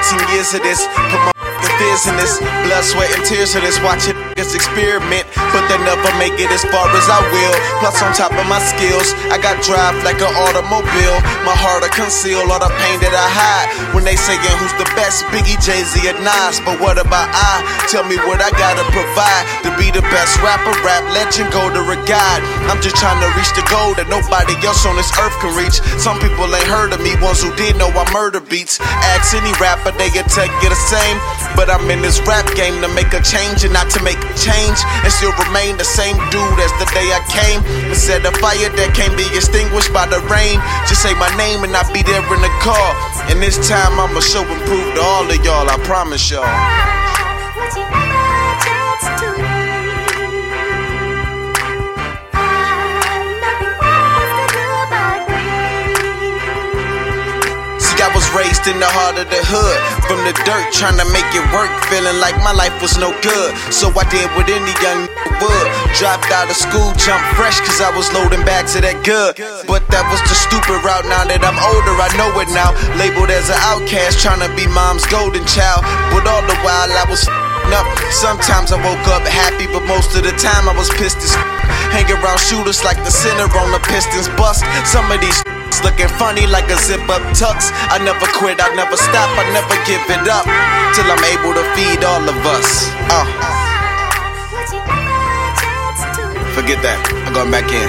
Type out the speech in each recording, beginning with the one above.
19 years of this. Put my this. Blood, sweat, and tears of this. Watching niggas experiment, but they never make it as far as I will. Plus, on top of my skills, I got drive like an automobile. My heart I conceal all the pain that I hide. When they saying who's the best, Biggie, Jay Z, or Nas. But what about I? Tell me what I gotta provide to be the best rapper, rap legend, go to a guide. I'm just trying to reach the goal that nobody else on this earth can reach. Some people ain't heard of me, ones who did know I murder beats. Ask any rapper, they tell you the same. But I'm in this rap game to make a change and not to make a change. And still remain the same dude as the day I came. Set a fire that can't be extinguished by the rain. Just say my name and I'll be there in the car. And this time I'ma show and prove to all of y'all, I promise y'all. In the heart of the hood. From the dirt, trying to make it work. Feeling like my life was no good. So I did what any young would. Dropped out of school, jumped fresh, cause I was loading bags of that good. But that was the stupid route. Now that I'm older, I know it now. Labeled as an outcast, trying to be mom's golden child. But all the while, I was up. Sometimes I woke up happy, but most of the time I was pissed as f- Hang around shooters like the center on the Pistons bust. Some of these looking funny like a zip up tux. I never quit, I never stop, I never give it up. Till I'm able to feed all of us. Uh, forget that. I'm going back in.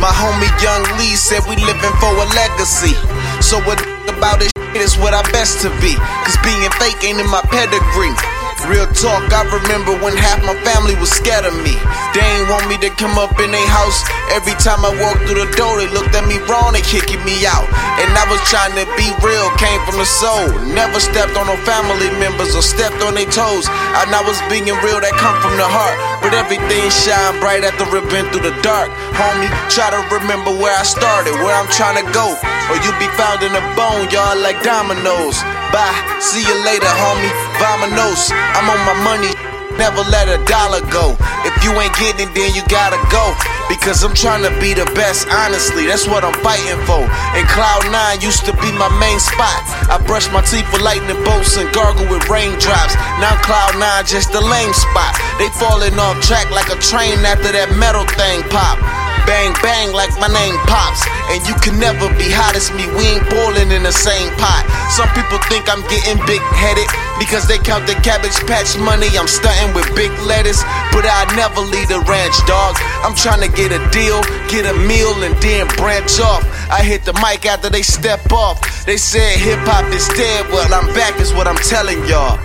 My homie Young Lee said we living for a legacy. So what about this shit is what I best to be. Cause being fake ain't in my pedigree. Real talk, I remember when half my family was scared of me. They ain't want me to come up in their house. Every time I walked through the door, they looked at me wrong, they kicking me out. And I was trying to be real, came from the soul. Never stepped on no family members or stepped on their toes. And I was being real, that come from the heart. But everything shine bright after been through the dark. Homie, try to remember where I started, where I'm trying to go. Or you be found in a bone, y'all like dominoes. Bye, see you later, homie. Vamonos, I'm on my money. Never let a dollar go. If you ain't getting it, then you gotta go. Because I'm trying to be the best, honestly. That's what I'm fighting for. And Cloud9 used to be my main spot. I brush my teeth with lightning bolts and gargle with raindrops. Now Cloud9 just a lame spot. They falling off track like a train after that metal thing pop. Bang bang like my name pops. And you can never be hot as me. We ain't boiling in the same pot. Some people think I'm getting big headed because they count the cabbage patch money. I'm stunting with big lettuce, but I never leave the ranch, dog. I'm trying to get a deal, get a meal, and then branch off. I hit the mic after they step off. They said hip hop is dead. Well, I'm back, is what I'm telling y'all.